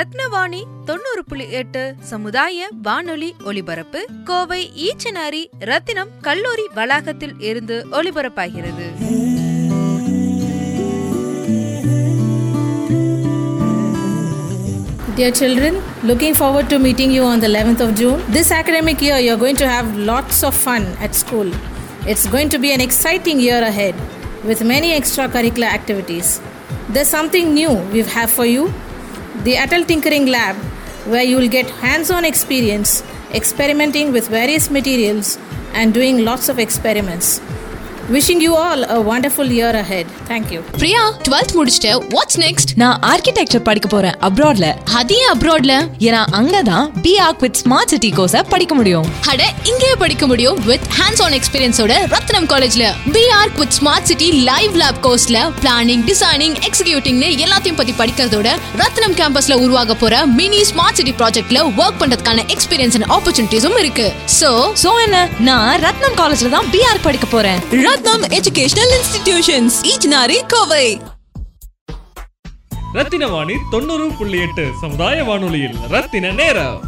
ரத்னவாணி தொண்ணூறு புள்ளி எட்டு சமுதாய வானொலி ஒலிபரப்பு கோவை ஈச்சனாரி ரத்தினம் கல்லூரி வளாகத்தில் இருந்து ஒலிபரப்பாகிறது Dear children, looking forward to meeting you on the 11th of June. This academic year, you're going to have lots of fun at school. It's going to be an exciting year ahead with many extracurricular activities. There's something new we have for you the Atal Tinkering Lab, where you will get hands on experience experimenting with various materials and doing lots of experiments. Wishing you all a wonderful year ahead. Thank you. Priya 12th முடிச்சிட்ட watts next நான் architecture படிக்க போறேன் அப்ராட்ல அதே அப்ராட்ல ஏன்னா அங்கதான் B Arch with smart city course படிக்க முடியும். அட இங்கேயே படிக்க முடியும் வித் ஹேண்ட்ஸ் ஆன் எக்ஸ்பீரியன்ஸோட ரத்னம் காலேஜ்ல B Arch with smart city live lab கோர்ஸ்ல planning designing எக்ஸிகியூட்டிங்னு எல்லாத்தையும் பத்தி படிக்கிறதோட ரத்னம் கேம்பஸ்ல உருவாக போற மினி ஸ்மார்ட் சிட்டி ப்ராஜெக்ட்ல ஒர்க் பண்றதுக்கான எக்ஸ்பீரியன்ஸ் அண்ட் ஆப்பர்ச்சுனிட்டிஸும் இருக்கு. சோ சோ என்ன? நான் ரத்னம் காலேஜ்ல தான் பி ஆர்க் படிக்க போறேன். ரத்னம் எஜுகேஷனல் இன்ஸ்டிடியூஷன்ஸ் ஈச்னாரி கோவை ரத்தின வாணி தொண்ணூறு புள்ளி எட்டு சமுதாய வானொலியில் ரத்தின நேரம்.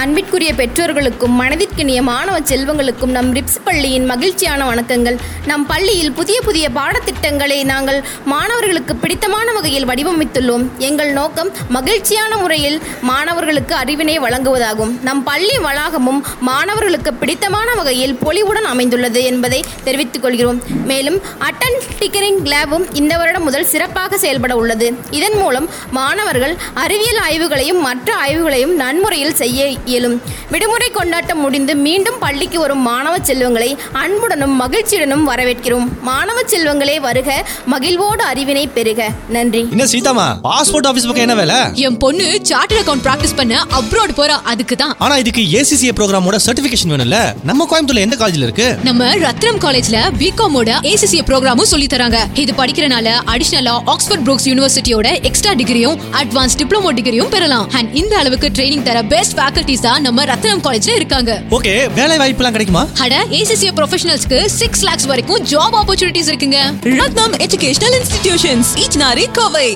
அன்பிற்குரிய பெற்றோர்களுக்கும் மனதிற்கினிய மாணவ செல்வங்களுக்கும் நம் ரிப்ஸ் பள்ளியின் மகிழ்ச்சியான வணக்கங்கள். நம் பள்ளியில் புதிய புதிய பாடத்திட்டங்களை நாங்கள் மாணவர்களுக்கு பிடித்தமான வகையில் வடிவமைத்துள்ளோம். எங்கள் நோக்கம் மகிழ்ச்சியான முறையில் மாணவர்களுக்கு அறிவினை வழங்குவதாகும். நம் பள்ளி வளாகமும் மாணவர்களுக்கு பிடித்தமான வகையில் பொலிவுடன் அமைந்துள்ளது என்பதை தெரிவித்துக் கொள்கிறோம். மேலும் அட்டன் டிக்கரிங் லேபும் இந்த வருடம் முதல் சிறப்பாக செயல்பட உள்ளது. இதன் மூலம் மாணவர்கள் அறிவியல் ஆய்வுகளையும் மற்ற ஆய்வுகளையும் நன்முறையில் செய்ய இயலும். விடுமுறை கொண்டாட்டம் முடிந்து மீண்டும் பள்ளிக்கு வரும் மாணவ செல்வங்களை அன்புடனும் மகிழ்ச்சியுடனும் வரவேற்கிறோம். மாணவ செல்வங்களே வருக மகிழ்வோடு அறிவினை பெறுக. நன்றி. என்ன சீதாமா? பாஸ்போர்ட் ஆபீஸ் பக்கம் என்ன வேலை? என் பொண்ணு சார்ட்டர்ட் அக்கவுண்ட் பிராக்டிஸ் பண்ண அப்ராட் போறா அதுக்கு தான். ஆனா இதுக்கு ஏசிசிஏ ப்ரோக்ராமோட சர்டிபிகேஷன் வேணும்ல? நம்ம கோயம்புத்தூர்ல எந்த காலேஜ்ல இருக்கு? நம்ம ரத்னம் காலேஜ்ல பிகாமோட ஏசிசிஏ ப்ரோக்ராமும் சொல்லி தராங்க. இது படிக்கிறனால அடிஷனலா ஆக்ஸ்போர்ட் புரூக்ஸ் யூனிவர்சிட்டியோட எக்ஸ்ட்ரா டிகிரியும் அட்வான்ஸ் டிப்ளமோ டிகிரியும் பெறலாம். அண்ட் இந்த அளவுக்கு ட்ரைனிங் தர பெஸ்ட் ஃபேக்கல்டிஸ் தான் நம்ம ரத்னம் காலேஜ்ல இருக்காங்க. ஓகே வேலை வாய்ப்புலாம் கிடைக்குமா? அட ஏசிசிஏ ப்ரொஃபஷனல்ஸ்க்கு சிக்ஸ் லேக்ஸ் வரைக்கும் ஜாப் ஆப்பர்ச்சுனிட்டிஸ் இருக்குங்க. ரத்னம் எஜுகேஷனல் இன்ஸ்டிடியூஷன்ஸ் ஈச்னாரி கோவை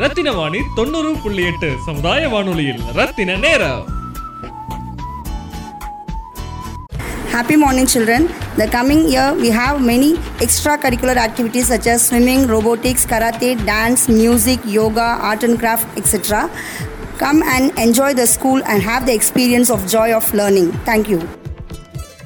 ரத்தின வாணி தொண்ணூறு புள்ளி எட்டு சமுதாய வானொலியில் ரத்தின நேரம். Happy morning, children. The coming year, we have many extracurricular activities such as swimming, robotics, karate, dance, music, yoga, art and craft, etc. Come and enjoy the school and have the experience of joy of learning. Thank you.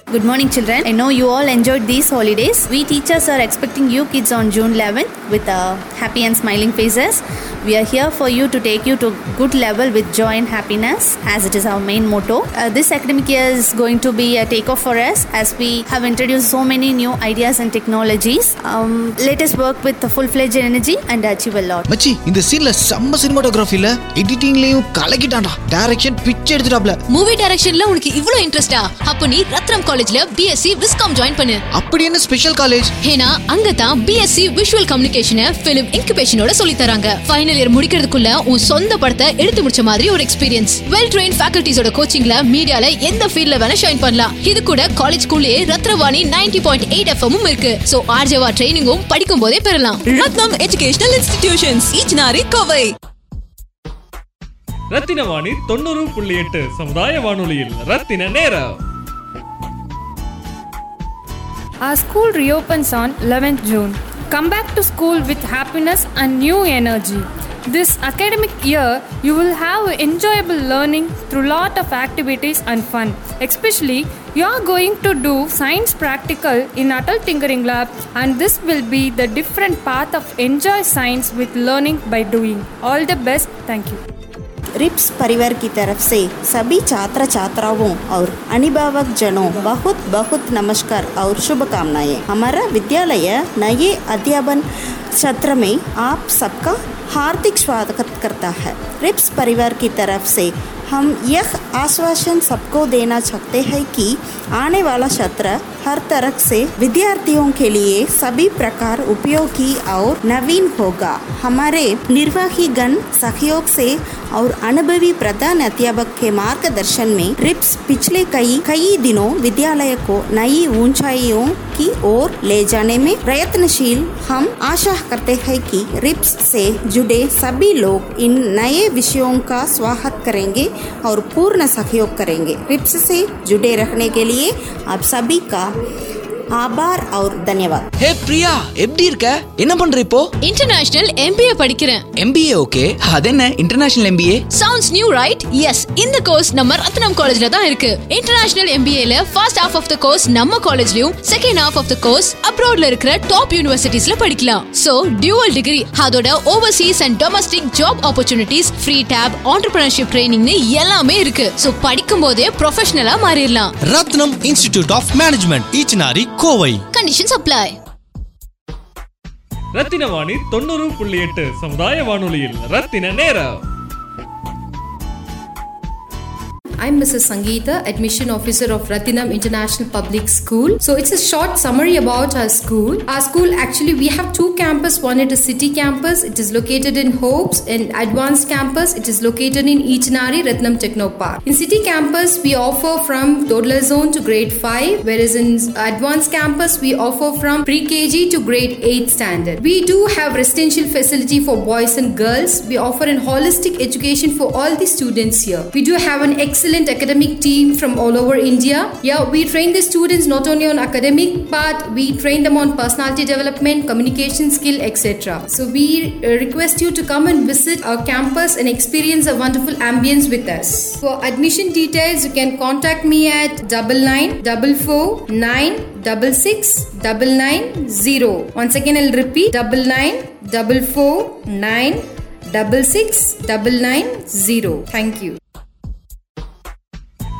Good morning, children. I know you all enjoyed these holidays. We teachers are expecting you kids on June 11th with uh, happy and smiling faces. We are here for you to take you to good level with joy and happiness, as it is our main motto. Uh, this academic year is going to be a takeoff for us as we have introduced so many new ideas and technologies. Um, let us work with the full-fledged energy and achieve a lot. மச்சி இந்த சீன்ல செம்ம சினிமாட்டோகிராஃபில எடிட்டிங்லயும் கலக்கிட்டான்டா direction பிச்சை எடுத்துட்டாப்ல movie டைரக்ஷன்ல உனக்கு இவ்ளோ இன்ட்ரெஸ்டா அப்ப நீ ரத்னம் காலேஜ்ல பிஎஸ்சி விஸ்காம் ஜாயின் பண்ணு அப்படி என்ன ஸ்பெஷல் காலேஜ் ஏன்னா அங்க தான் பிஎஸ்சி விஷுவல் கம்யூனிகேஷனை பிலிம் இன்குபேஷனோட சொல்லி தராங்க ஃபைனல் இயர் முடிக்கிறதுக்குள்ள உன் சொந்த படத்தை எடுத்து முடிச்ச மாதிரி ஒரு எக்ஸ்பீரியன்ஸ் வெல் ட்ரெயின் ஃபேக்கல்டிஸோட கோச்சிங்ல மீடியால எந்த ஃபீல்ட்ல வேணா ஷைன் பண்ணலாம். இது கூட காலேஜ் குள்ளேயே ரத்னவாணி நைன்டி பாயிண்ட் எயிட் எஃப்எம்மும் இருக்கு. சோ ஆர்ஜேவா ட்ரைனிங்கும் படிக்கும் போதே பெறலாம். Ratnam educational institutions Eachanari Kovai. ரத்தின வாணி தொண்ணூறு புள்ளி எட்டு சமுதாய வானொலியில் ரத்தின நேரம். Our school reopens on 11th June. Come back to school with happiness and new energy. This academic year, you will have enjoyable learning through lot of activities and fun. Especially, you are going to do science practical in Atal Tinkering Lab, and this will be the different path of enjoy science with learning by doing. All the best. Thank you. रिप्स परिवार की तरफ से सभी छात्र छात्राओं और अभिभावक जनों बहुत बहुत नमस्कार और शुभकामनाएं हमारा विद्यालय नए अध्यापन सत्र में आप सबका हार्दिक स्वागत करता है। रिप्स परिवार की तरफ़ से हम यह आश्वासन सबको देना चाहते हैं कि आने वाला सत्र हर तरह से विद्यार्थियों के लिए सभी प्रकार उपयोगी और नवीन होगा। हमारे निर्वाही गण सहयोग से और अनुभवी प्रधान अध्यापक के मार्गदर्शन में रिप्स पिछले कई कई दिनों विद्यालय को नई ऊंचाइयों की ओर ले जाने में प्रयत्नशील हम आशा करते हैं कि रिप्स से जुड़े सभी लोग इन नए विषयों का स्वागत करेंगे और पूर्ण सहयोग करेंगे। रिप्स से जुड़े रहने के लिए आप सभी का Zombie. ஆபார் அவுர் தன்யவாத். ஹே பிரியா எப்படி இருக்க? என்ன பண்ற இப்போ? இன்டர்நேஷனல் எம்பிஏ படிக்கிறேன். எம்பிஏ ஓகே அது என்ன? International MBA sounds new right yes இந்த கோர்ஸ் நம்ம ரத்னம் காலேஜ்ல தான் இருக்கு. International எம்பிஏல first half of the course நம்ம காலேஜ்லயும் second half of the course அப்ராட்ல இருக்கிற டாப் யூனிவர்சிட்டிஸ்ல படிக்கலாம். சோ டியூவல் டிகிரி அதோட overseas and domestic job opportunities free tab entrepreneurship ட்ரைனிங்னு எல்லாமே இருக்கு. சோ படிக்கும்போதே ப்ரொஃபஷனலா மாறிடலாம். Ratnam institute of management Eachanari Kovai. Conditions apply Rathina Vani தொண்ணூறு புள்ளி எட்டு சமுதாய வானொலியில் ரத்தின நேரம். I'm Mrs. Sangeeta, Admission Officer of Ratinam International Public School. So it's a short summary about our school. Our school actually we have two campus. One is city campus. It is located in Hopes. And advanced campus it is located in Ichinari Ratnam Techno Park. In city campus we offer from toddler zone to grade 5 whereas in advanced campus we offer from pre-KG to grade 8 standard. We do have residential facility for boys and girls. We offer an holistic education for all the students here. We do have an excellent academic team from all over India. Yeah, we train the students not only on academic part, we train them on personality development, communication skill, etc. So we uh, request you to come and visit our campus and experience a wonderful ambience with us. For admission details, you can contact me at double nine double four nine double six double nine zero. Once again, I'll repeat double nine double four nine double six double nine zero. Thank you.